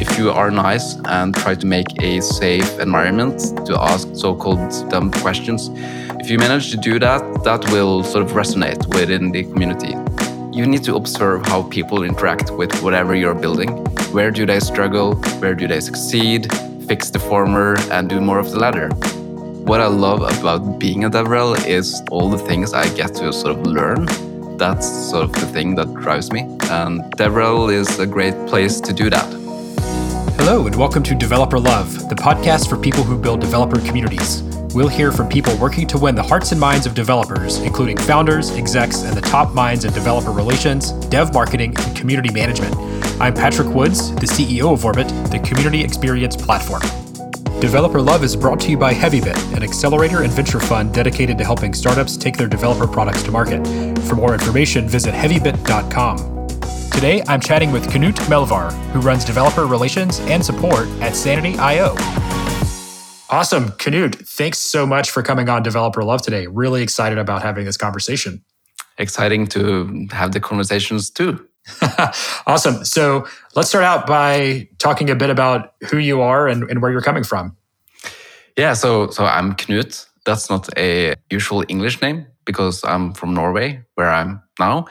if you are nice and try to make a safe environment to ask so-called dumb questions, if you manage to do that, that will sort of resonate within the community. You need to observe how people interact with whatever you're building. Where do they struggle? Where do they succeed? Fix the former and do more of the latter. What I love about being a DevRel is all the things I get to sort of learn. That's sort of the thing that drives me. And DevRel is a great place to do that. Hello, and welcome to Developer Love, the podcast for people who build developer communities. We'll hear from people working to win the hearts and minds of developers, including founders, execs, and the top minds in developer relations, dev marketing, and community management. I'm Patrick Woods, the CEO of Orbit, the community experience platform. Developer Love is brought to you by HeavyBit, an accelerator and venture fund dedicated to helping startups take their developer products to market. For more information, visit heavybit.com. Today, I'm chatting with Knut Melvær, who runs developer relations and support at Sanity.io. Awesome. Knut, thanks so much for coming on Developer Love today. Really excited about having this conversation. Exciting to have the conversations too. awesome. So let's start out by talking a bit about who you are and, and where you're coming from. Yeah, so so I'm Knut. That's not a usual English name because I'm from Norway, where I'm now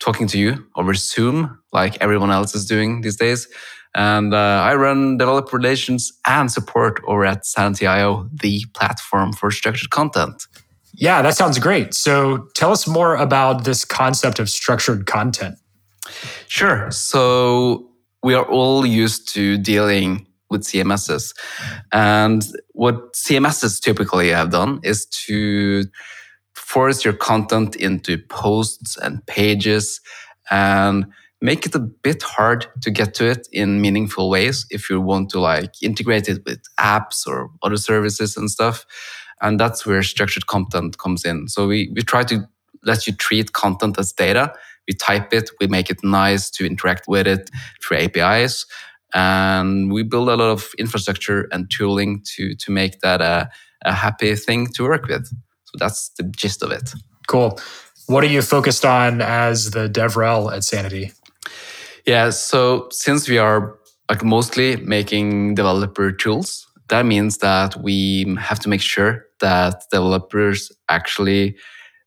talking to you over Zoom, like everyone else is doing these days. And uh, I run developer relations and support over at Sanity.io, the platform for structured content. Yeah, that sounds great. So tell us more about this concept of structured content. Sure. So we are all used to dealing with CMSs. And what CMSs typically have done is to force your content into posts and pages and make it a bit hard to get to it in meaningful ways if you want to like integrate it with apps or other services and stuff. And that's where structured content comes in. So we, we try to let you treat content as data we type it, we make it nice to interact with it through APIs. And we build a lot of infrastructure and tooling to, to make that a, a happy thing to work with. That's the gist of it. Cool. What are you focused on as the DevRel at Sanity? Yeah, so since we are like mostly making developer tools, that means that we have to make sure that developers actually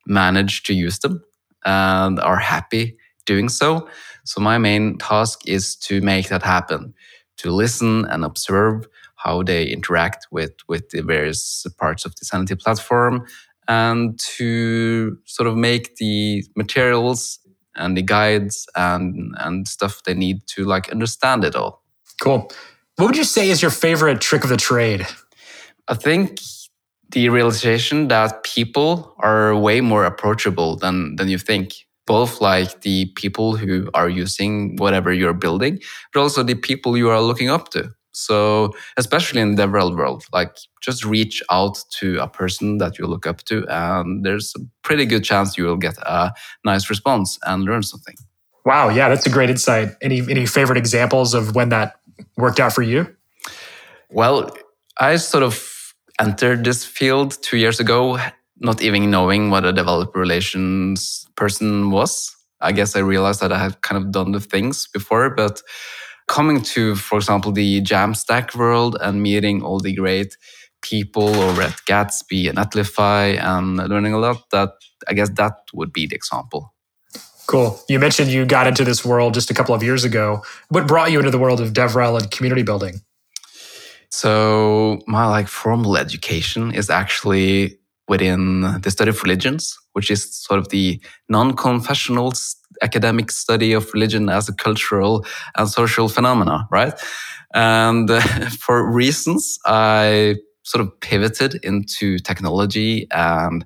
manage to use them and are happy doing so. So my main task is to make that happen, to listen and observe how they interact with, with the various parts of the Sanity platform and to sort of make the materials and the guides and, and stuff they need to like understand it all. Cool. What would you say is your favorite trick of the trade? I think the realization that people are way more approachable than than you think both like the people who are using whatever you're building but also the people you are looking up to so especially in the real world like just reach out to a person that you look up to and there's a pretty good chance you will get a nice response and learn something. Wow yeah that's a great insight. Any any favorite examples of when that worked out for you? Well i sort of entered this field two years ago, not even knowing what a developer relations person was. I guess I realized that I had kind of done the things before, but coming to, for example, the Jamstack world and meeting all the great people over at Gatsby and Netlify and learning a lot, that I guess that would be the example. Cool. You mentioned you got into this world just a couple of years ago. What brought you into the world of DevRel and community building? So my like formal education is actually within the study of religions, which is sort of the non-confessional academic study of religion as a cultural and social phenomena, right? And uh, for reasons, I sort of pivoted into technology and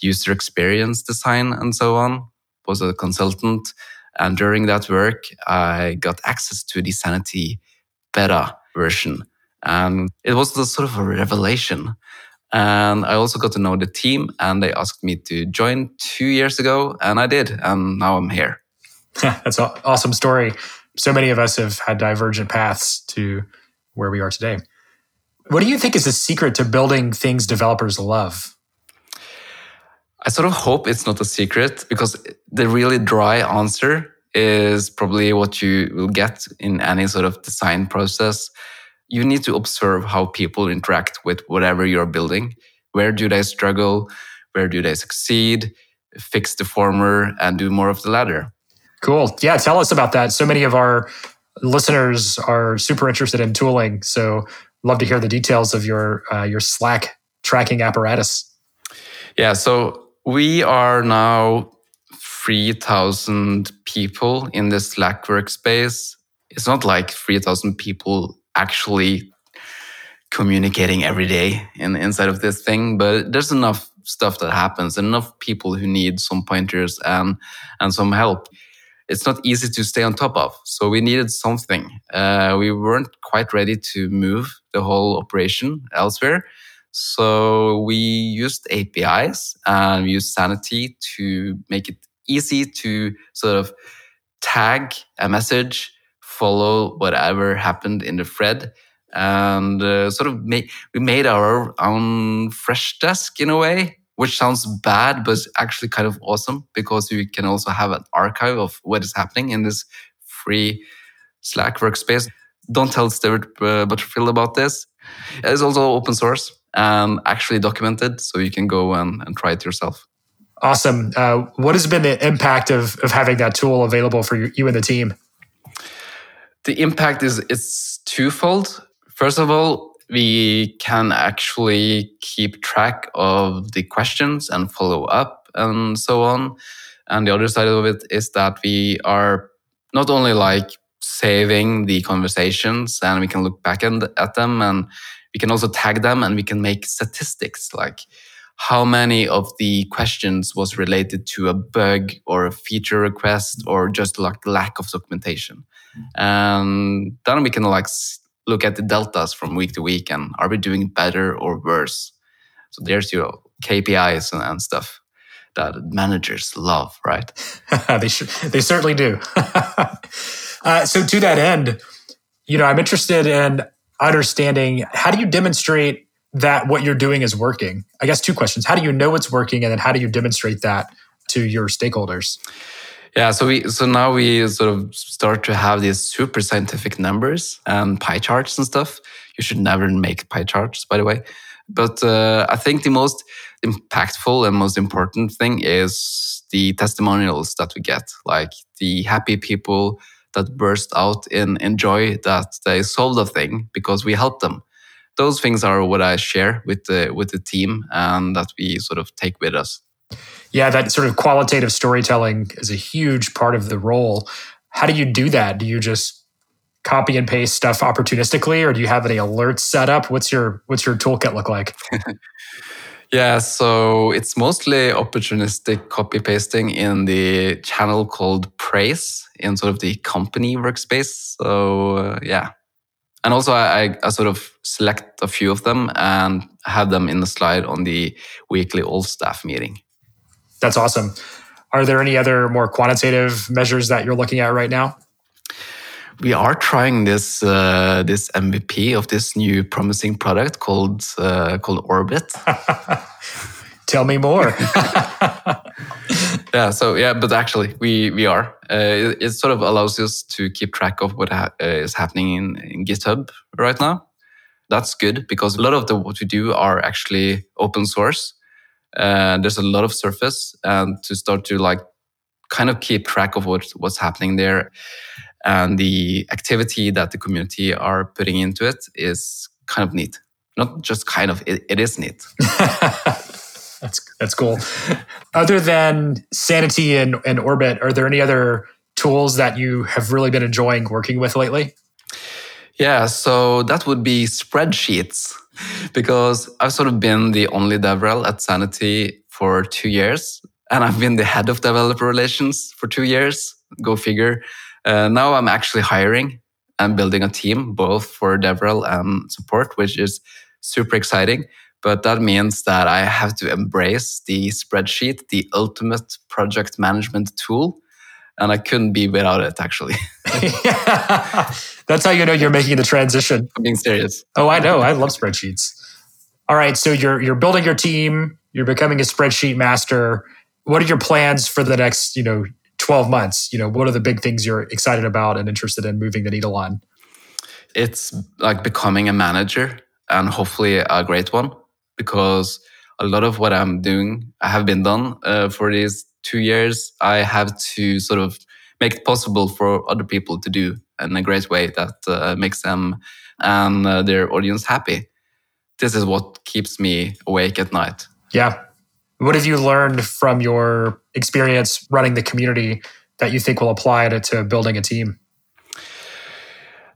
user experience design and so on. Was a consultant, and during that work, I got access to the Sanity beta version and it was the sort of a revelation. And I also got to know the team, and they asked me to join two years ago, and I did, and now I'm here. That's an awesome story. So many of us have had divergent paths to where we are today. What do you think is the secret to building things developers love? I sort of hope it's not a secret because the really dry answer is probably what you will get in any sort of design process. You need to observe how people interact with whatever you're building. Where do they struggle? Where do they succeed? Fix the former and do more of the latter. Cool. Yeah, tell us about that. So many of our listeners are super interested in tooling. So love to hear the details of your uh, your Slack tracking apparatus. Yeah, so we are now 3,000 people in the Slack workspace. It's not like 3,000 people actually communicating every day in inside of this thing, but there's enough stuff that happens, enough people who need some pointers and and some help. It's not easy to stay on top of, so we needed something. Uh, we weren't quite ready to move the whole operation elsewhere, so we used APIs and we used Sanity to make it easy to sort of tag a message, follow whatever happened in the thread, and uh, sort of make we made our own Freshdesk in a way, which sounds bad, but actually kind of awesome because you can also have an archive of what is happening in this free Slack workspace. Don't tell Stewart uh, Butterfield about this. It's also open source and actually documented, so you can go and, and try it yourself. Awesome. Uh, what has been the impact of, of having that tool available for you and the team? The impact is it's twofold. First of all, we can actually keep track of the questions and follow up and so on. And the other side of it is that we are not only like saving the conversations and we can look back at them and we can also tag them and we can make statistics like how many of the questions was related to a bug or a feature request or just like lack of documentation and then we can like look at the deltas from week to week and are we doing better or worse so there's your kpis and, and stuff that managers love right they should they certainly do uh, so to that end you know i'm interested in understanding how do you demonstrate that what you're doing is working? I guess two questions. How do you know it's working? And then how do you demonstrate that to your stakeholders? Yeah, so we so now we sort of start to have these super scientific numbers and pie charts and stuff. You should never make pie charts, by the way. But uh, I think the most impactful and most important thing is the testimonials that we get, like the happy people that burst out in, in joy that they solved a thing because we helped them. Those things are what I share with the with the team and that we sort of take with us. Yeah, that sort of qualitative storytelling is a huge part of the role. How do you do that? Do you just copy and paste stuff opportunistically or do you have any alerts set up? What's your what's your toolkit look like? Yeah, so it's mostly opportunistic copy pasting in the channel called Praise in sort of the company workspace. So uh, yeah, and also I, I, sort of select a few of them and have them in the slide on the weekly all staff meeting. That's awesome. Are there any other more quantitative measures that you're looking at right now? we are trying this uh, this MVP of this new promising product called uh, called Orbit. Tell me more. yeah. So yeah, but actually, we we are. Uh, it, it, sort of allows us to keep track of what ha uh, is happening in, in GitHub right now. That's good because a lot of the what we do are actually open source. Uh, there's a lot of surface, and to start to like kind of keep track of what what's happening there and the activity that the community are putting into it is kind of neat. Not just kind of, it, it is neat. that's that's cool. Other than Sanity and, and Orbit, are there any other tools that you have really been enjoying working with lately? Yeah, so that would be spreadsheets because I've sort of been the only DevRel at Sanity for two years, and I've been the head of developer relations for two years. Go figure. Uh, now I'm actually hiring and building a team both for DevRel and support, which is super exciting. But that means that I have to embrace the spreadsheet, the ultimate project management tool. And I couldn't be without it, actually. That's how you know you're making the transition. I'm being serious. Oh, I know. I love spreadsheets. All right. So you're you're building your team, you're becoming a spreadsheet master. What are your plans for the next, you know, 12 months, you know, what are the big things you're excited about and interested in moving the needle on? It's like becoming a manager and hopefully a great one because a lot of what I'm doing, I have been done uh, for these two years. I have to sort of make it possible for other people to do in a great way that uh, makes them and uh, their audience happy. This is what keeps me awake at night. Yeah. What have you learned from your experience running the community that you think will apply to, to building a team?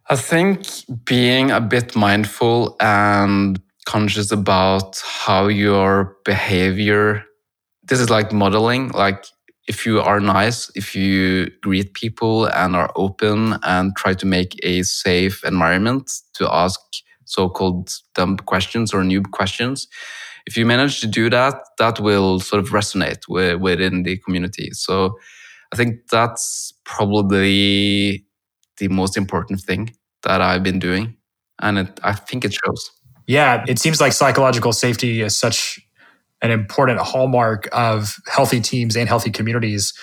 I think being a bit mindful and conscious about how your behavior this is like modeling like if you are nice if you greet people and are open and try to make a safe environment to ask so-called dumb questions or noob questions if you manage to do that that will sort of resonate with, within the community. So i think that's probably the most important thing that i've been doing and it, i think it shows. Yeah, it seems like psychological safety is such an important hallmark of healthy teams and healthy communities.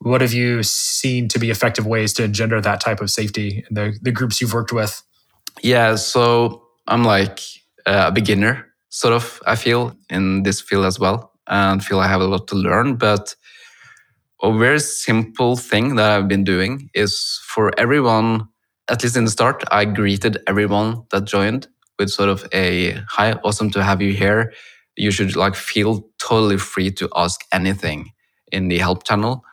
What have you seen to be effective ways to engender that type of safety in the, the groups you've worked with? Yeah, so I'm like a beginner, sort of, I feel, in this field as well, and feel I have a lot to learn. But a very simple thing that I've been doing is for everyone, at least in the start, I greeted everyone that joined with sort of a hi, awesome to have you here. You should like feel totally free to ask anything in the help channel.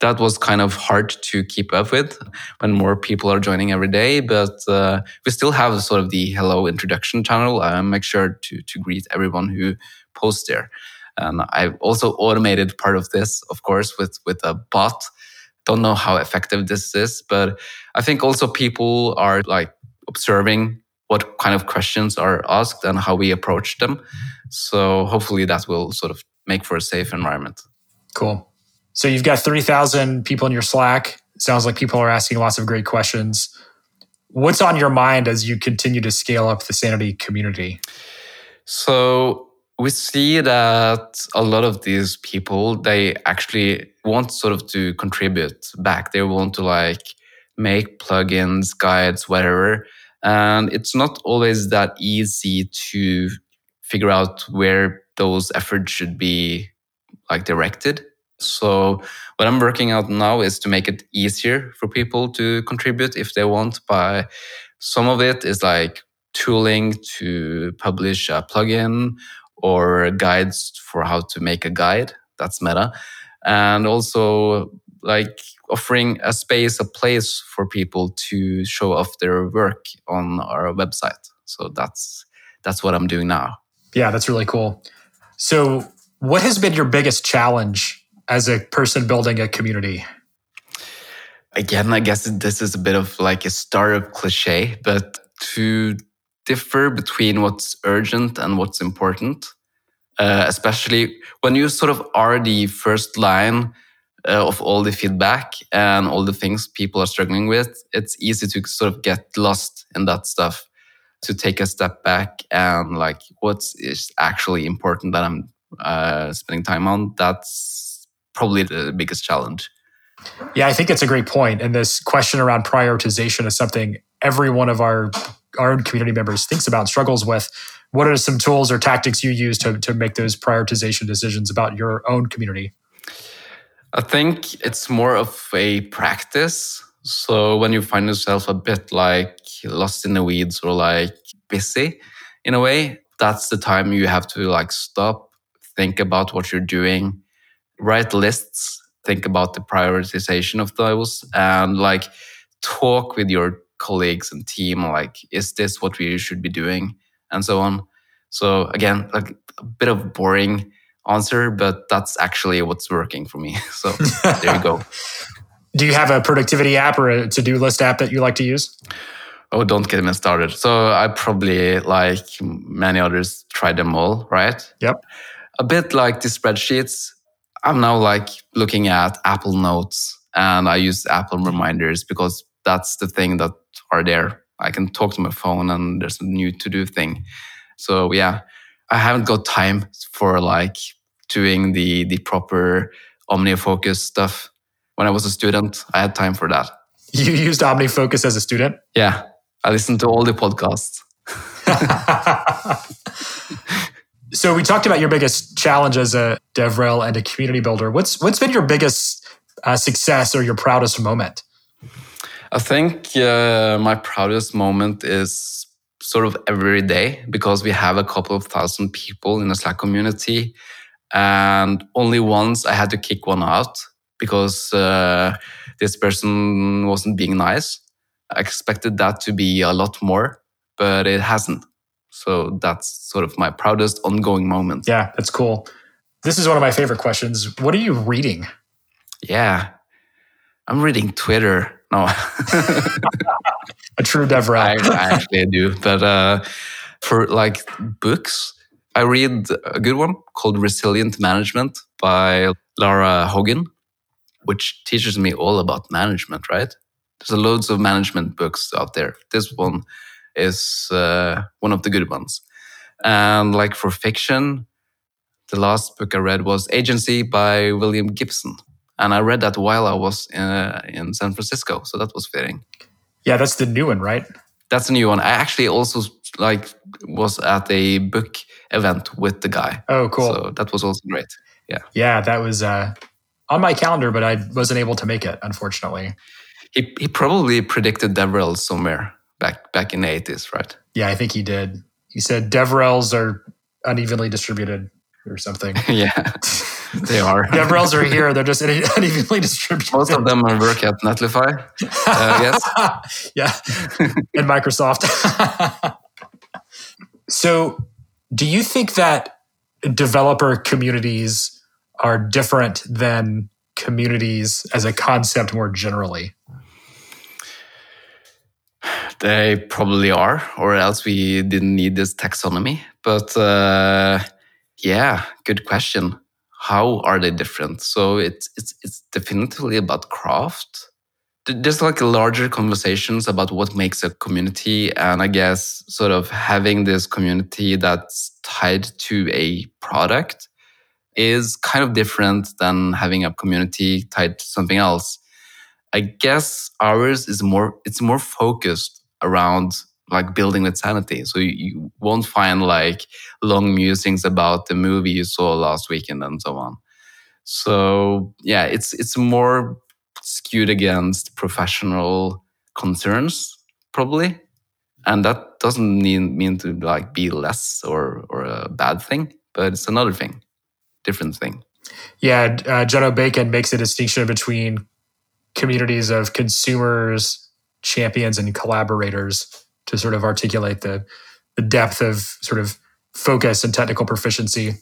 That was kind of hard to keep up with when more people are joining every day, but uh, we still have sort of the hello introduction channel. I make sure to to greet everyone who posts there. And I've also automated part of this, of course, with with a bot. Don't know how effective this is, but I think also people are like observing what kind of questions are asked and how we approach them. So hopefully that will sort of make for a safe environment. Cool. So you've got 3,000 people in your Slack. Sounds like people are asking lots of great questions. What's on your mind as you continue to scale up the Sanity community? So we see that a lot of these people, they actually want sort of to contribute back. They want to like make plugins, guides, whatever and it's not always that easy to figure out where those efforts should be like directed. So what I'm working out now is to make it easier for people to contribute if they want by some of it is like tooling to publish a plugin or guides for how to make a guide. That's meta. And also like offering a space, a place for people to show off their work on our website. So that's that's what I'm doing now. Yeah, that's really cool. So, what has been your biggest challenge as a person building a community? Again, I guess this is a bit of like a startup cliche, but to differ between what's urgent and what's important, uh, especially when you sort of are the first line uh, of all the feedback and all the things people are struggling with, it's easy to sort of get lost in that stuff. To take a step back and like what is actually important that I'm uh, spending time on. That's probably the biggest challenge. Yeah, I think it's a great point. And this question around prioritization is something every one of our our own community members thinks about, struggles with. What are some tools or tactics you use to, to make those prioritization decisions about your own community? I think it's more of a practice. So when you find yourself a bit like lost in the weeds or like busy in a way, that's the time you have to like stop, think about what you're doing, write lists, think about the prioritization of those and like talk with your colleagues and team like is this what we should be doing and so on. So again, like a bit of boring answer, but that's actually what's working for me. So there you go. Do you have a productivity app or a to do list app that you like to use? Oh, don't get me started. So I probably, like many others, try them all, right? Yep. A bit like the spreadsheets. I'm now like looking at Apple Notes and I use Apple reminders because that's the thing that are there. I can talk to my phone and there's a new to do thing. So yeah, I haven't got time for like doing the the proper OmniFocus stuff. When I was a student, I had time for that. You used OmniFocus as a student? Yeah. I listened to all the podcasts. so we talked about your biggest challenge as a DevRel and a community builder. What's what's been your biggest uh, success or your proudest moment? I think uh, my proudest moment is sort of every day because we have a couple of thousand people in the Slack community, and only once I had to kick one out because uh, this person wasn't being nice. I expected that to be a lot more, but it hasn't. So that's sort of my proudest ongoing moment. Yeah, that's cool. This is one of my favorite questions. What are you reading? Yeah, I'm reading Twitter. No, a true DevRel. I, I actually do, but uh, for like books, I read a good one called Resilient Management by Lara Hogan, which teaches me all about management. Right? There's loads of management books out there. This one is uh, one of the good ones. And like for fiction, the last book I read was Agency by William Gibson. And I read that while I was in, uh, in San Francisco. So that was fitting. Yeah, that's the new one, right? That's a new one. I actually also like was at a book event with the guy. Oh, cool. So that was also great. Yeah. Yeah, that was uh, on my calendar, but I wasn't able to make it, unfortunately. He, he probably predicted DevRel somewhere back back in the 80s, right? Yeah, I think he did. He said DevRels are unevenly distributed or something. yeah, they are. DevRels are here. They're just unevenly distributed. Most of them work at Netlify, uh, guess. yeah, and Microsoft. so, do you think that developer communities are different than communities as a concept more generally? They probably are, or else we didn't need this taxonomy. But uh, yeah, good question. How are they different? So it's it's it's definitively about craft. There's like larger conversations about what makes a community, and I guess sort of having this community that's tied to a product is kind of different than having a community tied to something else. I guess ours is more it's more focused around like building with sanity. So you, you, won't find like long musings about the movie you saw last weekend and so on. So yeah, it's it's more skewed against professional concerns probably, and that doesn't mean mean to like be less or or a bad thing, but it's another thing, different thing. Yeah, uh, Jono Bacon makes a distinction between communities of consumers champions and collaborators to sort of articulate the, the depth of sort of focus and technical proficiency.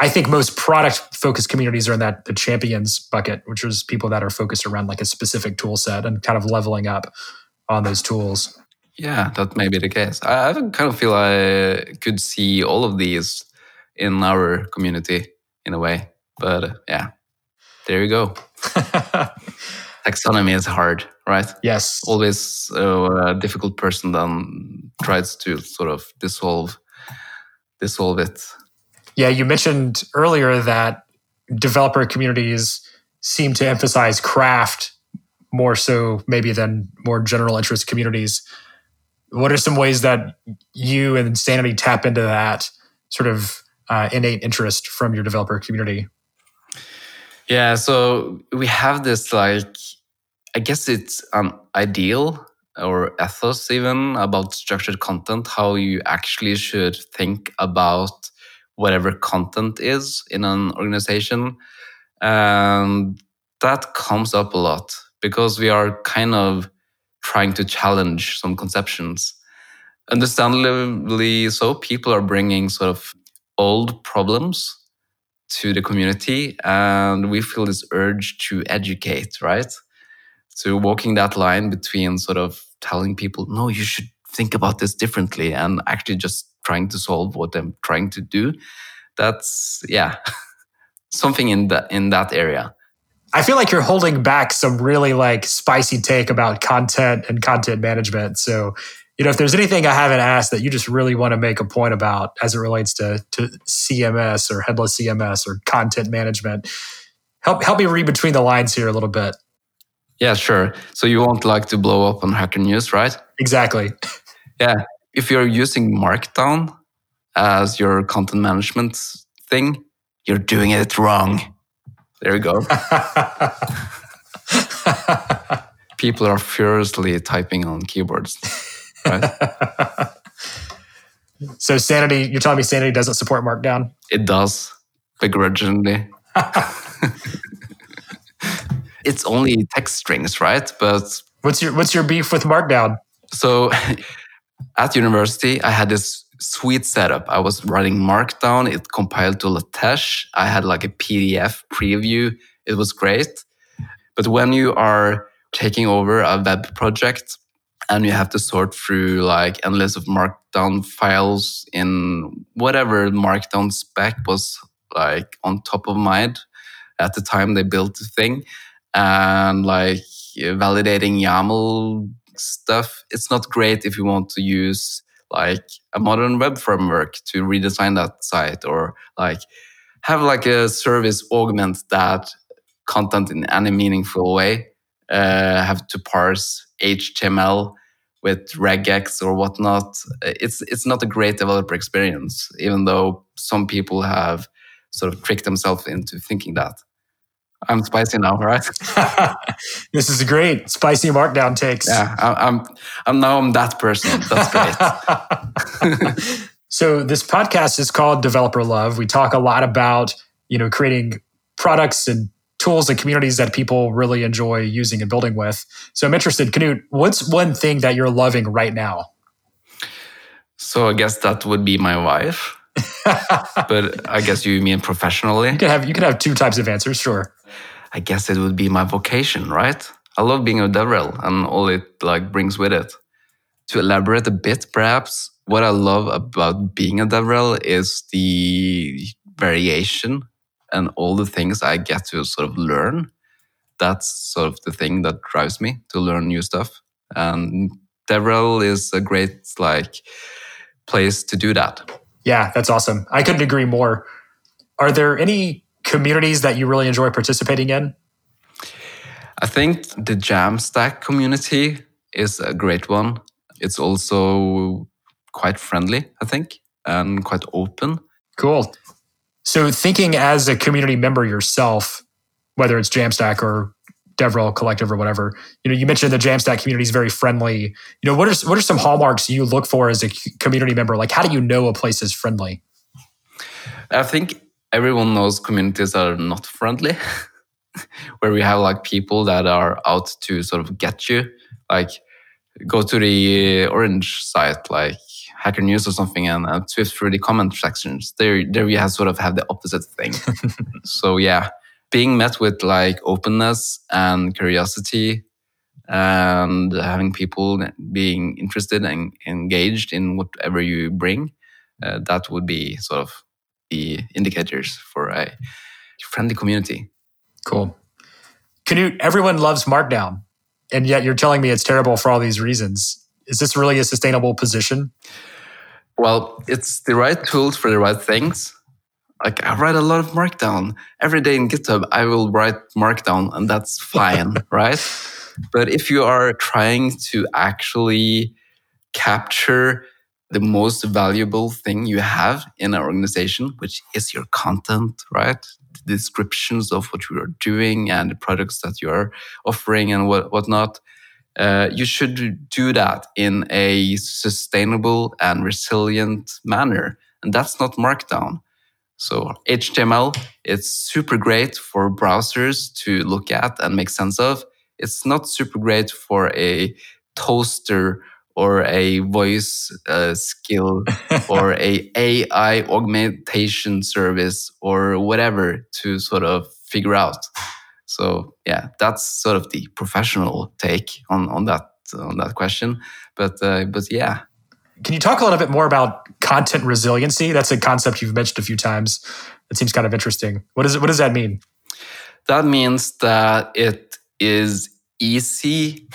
I think most product focused communities are in that the champions bucket, which is people that are focused around like a specific tool set and kind of leveling up on those tools. Yeah, that may be the case. I, I kind of feel I could see all of these in our community in a way. But uh, yeah, there you go. taxonomy is hard, right? Yes. Always uh, a difficult person then tries to sort of dissolve dissolve it. Yeah, you mentioned earlier that developer communities seem to emphasize craft more so maybe than more general interest communities. What are some ways that you and Sanity tap into that sort of uh, innate interest from your developer community? Yeah, so we have this like I guess it's an ideal or ethos even about structured content, how you actually should think about whatever content is in an organization. And that comes up a lot because we are kind of trying to challenge some conceptions. Understandably so, people are bringing sort of old problems to the community, and we feel this urge to educate, right? So walking that line between sort of telling people, no, you should think about this differently and actually just trying to solve what I'm trying to do. That's yeah, something in that in that area. I feel like you're holding back some really like spicy take about content and content management. So, you know, if there's anything I haven't asked that you just really want to make a point about as it relates to to CMS or headless CMS or content management, Help help me read between the lines here a little bit. Yeah, sure. So you won't like to blow up on Hacker News, right? Exactly. Yeah. If you're using Markdown as your content management thing, you're doing it wrong. There you go. People are furiously typing on keyboards. Right? so Sanity, you're telling me Sanity doesn't support Markdown? It does, begrudgingly. it's only text strings, right? But what's your what's your beef with Markdown? So at university, I had this sweet setup. I was running Markdown. It compiled to LaTeX. I had like a PDF preview. It was great. But when you are taking over a web project and you have to sort through like endless of Markdown files in whatever Markdown spec was like on top of mind at the time they built the thing, and like validating YAML stuff. It's not great if you want to use like a modern web framework to redesign that site or like have like a service augment that content in any meaningful way. Uh, have to parse HTML with regex or whatnot. It's it's not a great developer experience, even though some people have sort of tricked themselves into thinking that. I'm spicy now, right? this is a great. Spicy markdown takes. Yeah, I, am I'm now I'm that person. That's great. so this podcast is called Developer Love. We talk a lot about you know creating products and tools and communities that people really enjoy using and building with. So I'm interested, Knut, what's one thing that you're loving right now? So I guess that would be my wife. but I guess you mean professionally. You could have you could have two types of answers, sure. I guess it would be my vocation, right? I love being a DevRel and all it like brings with it. To elaborate a bit, perhaps, what I love about being a DevRel is the variation and all the things I get to sort of learn. That's sort of the thing that drives me to learn new stuff. And DevRel is a great like place to do that. Yeah, that's awesome. I couldn't agree more. Are there any communities that you really enjoy participating in? I think the Jamstack community is a great one. It's also quite friendly, I think, and quite open. Cool. So, thinking as a community member yourself, whether it's Jamstack or DevRel Collective or whatever, you know, you mentioned the Jamstack community is very friendly. You know, what are what are some hallmarks you look for as a community member? Like, how do you know a place is friendly? I think everyone knows communities are not friendly, where we have like people that are out to sort of get you. Like, go to the orange site, like Hacker News or something, and uh, swift through the comment sections. There, there we have sort of have the opposite thing. so yeah. Being met with like openness and curiosity and having people being interested and engaged in whatever you bring uh, that would be sort of the indicators for a friendly community. Cool. Knut, everyone loves markdown and yet you're telling me it's terrible for all these reasons. Is this really a sustainable position well it's the right tools for the right things like I write a lot of Markdown every day in GitHub. I will write Markdown, and that's fine, right? But if you are trying to actually capture the most valuable thing you have in an organization, which is your content, right? The descriptions of what you are doing and the products that you are offering and what whatnot. Uh, you should do that in a sustainable and resilient manner. And that's not Markdown. So HTML, it's super great for browsers to look at and make sense of. It's not super great for a toaster or a voice uh, skill or a AI augmentation service or whatever to sort of figure out. So yeah, that's sort of the professional take on on that on that question. But uh, but yeah, can you talk a little bit more about content resiliency? That's a concept you've mentioned a few times. It seems kind of interesting. What, is it, what does that mean? That means that it is easy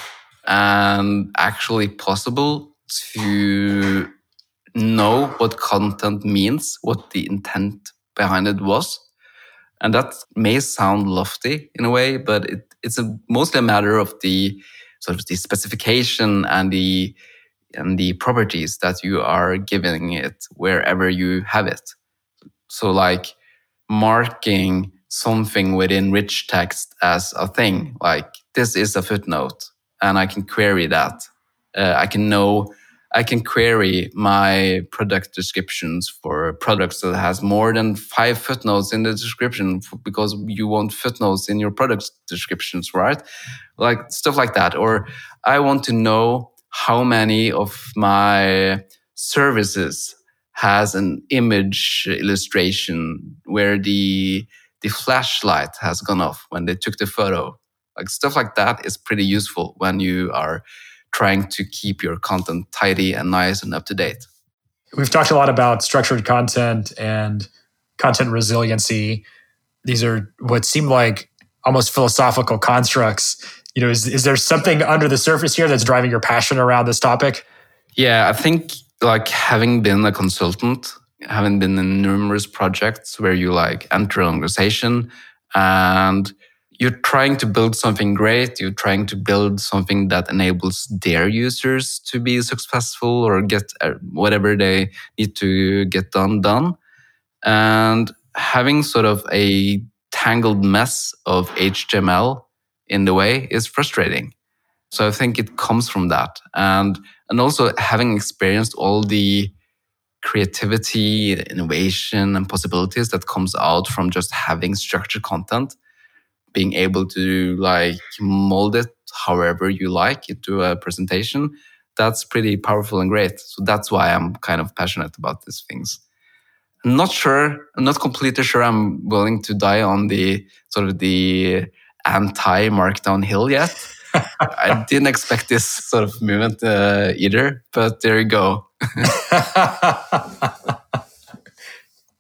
and actually possible to know what content means, what the intent behind it was, And that may sound lofty in a way, but it, it's a, mostly a matter of the sort of the specification and the and the properties that you are giving it wherever you have it. So like marking something within rich text as a thing, like this is a footnote and I can query that. Uh, I can know I can query my product descriptions for products that has more than five footnotes in the description because you want footnotes in your product descriptions, right? Like stuff like that. Or I want to know how many of my services has an image illustration where the the flashlight has gone off when they took the photo. Like stuff like that is pretty useful when you are trying to keep your content tidy and nice and up to date. We've talked a lot about structured content and content resiliency. These are what seem like almost philosophical constructs. You know, is, is there something under the surface here that's driving your passion around this topic? Yeah, I think like having been a consultant, having been in numerous projects where you like enter an organization and you're trying to build something great. You're trying to build something that enables their users to be successful or get uh, whatever they need to get done done. And having sort of a tangled mess of HTML in the way is frustrating. So I think it comes from that. And and also having experienced all the creativity, innovation, and possibilities that comes out from just having structured content being able to like mold it however you like into a presentation that's pretty powerful and great. So that's why i'm kind of passionate about these things. I'm not sure i'm not completely sure i'm willing to die on the sort of the anti markdown hill yet. I didn't expect this sort of movement uh, either but there you go.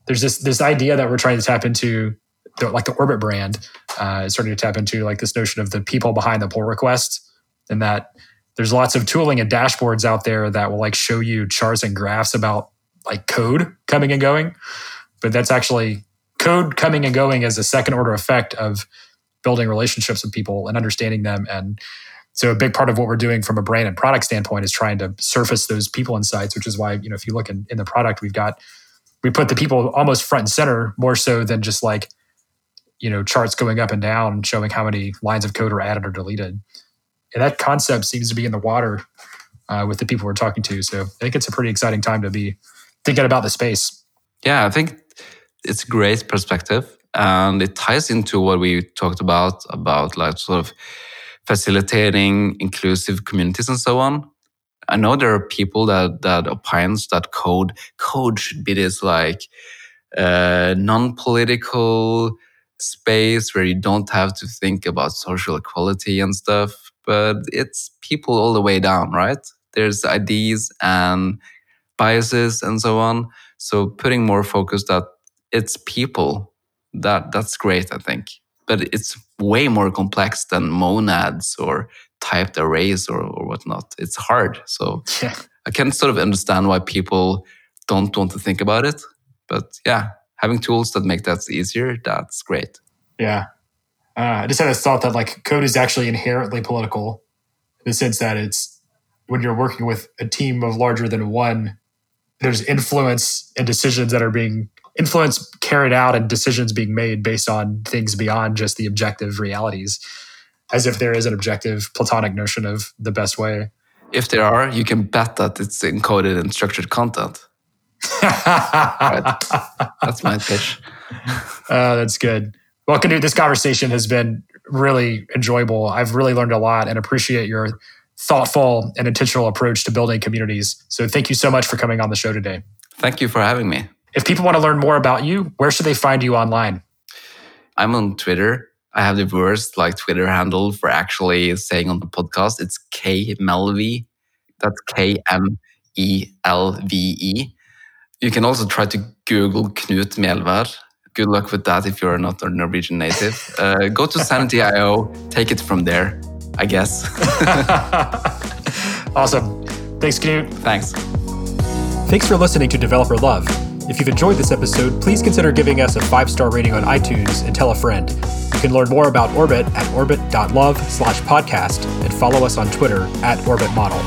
There's this this idea that we're trying to tap into the, like the Orbit brand uh, starting to tap into like this notion of the people behind the pull request, and that there's lots of tooling and dashboards out there that will like show you charts and graphs about like code coming and going, but that's actually code coming and going as a second order effect of building relationships with people and understanding them. And so a big part of what we're doing from a brand and product standpoint is trying to surface those people insights which is why you know if you look in, in the product we've got we put the people almost front and center more so than just like you know charts going up and down showing how many lines of code are added or deleted. And that concept seems to be in the water uh, with the people we're talking to. So i think it's a pretty exciting time to be thinking about the space. Yeah i think it's a great perspective and it ties into what we talked about about like sort of facilitating inclusive communities and so on. I know there are people that that opines that code code should be this like uh, non-political space where you don't have to think about social equality and stuff, but it's people all the way down, right? There's ideas and biases and so on. So putting more focus that it's people, that that's great, I think. But it's way more complex than monads or typed arrays or, or whatnot. It's hard. So yeah. I can sort of understand why people don't want to think about it. But yeah, having tools that make that easier, that's great. Yeah. Uh, I just had a thought that like code is actually inherently political in the sense that it's when you're working with a team of larger than one, there's influence and decisions that are being influence carried out and decisions being made based on things beyond just the objective realities, as if there is an objective platonic notion of the best way. If there are, you can bet that it's encoded in structured content That's my pitch. Uh, that's good. Well, Knut, this conversation has been really enjoyable. I've really learned a lot and appreciate your thoughtful and intentional approach to building communities. So thank you so much for coming on the show today. Thank you for having me. If people want to learn more about you, where should they find you online? I'm on Twitter. I have the worst like Twitter handle for actually saying on the podcast. It's K Melve. That's K M E L V E. You can also try to Google Knut Melvær. Good luck with that if you're not a Norwegian native. Uh, go to Sanity.io, take it from there, I guess. awesome. Thanks, Knut. Thanks. Thanks for listening to Developer Love. If you've enjoyed this episode, please consider giving us a five star rating on iTunes and tell a friend. You can learn more about Orbit at orbit.love slash podcast and follow us on Twitter at Orbit Model.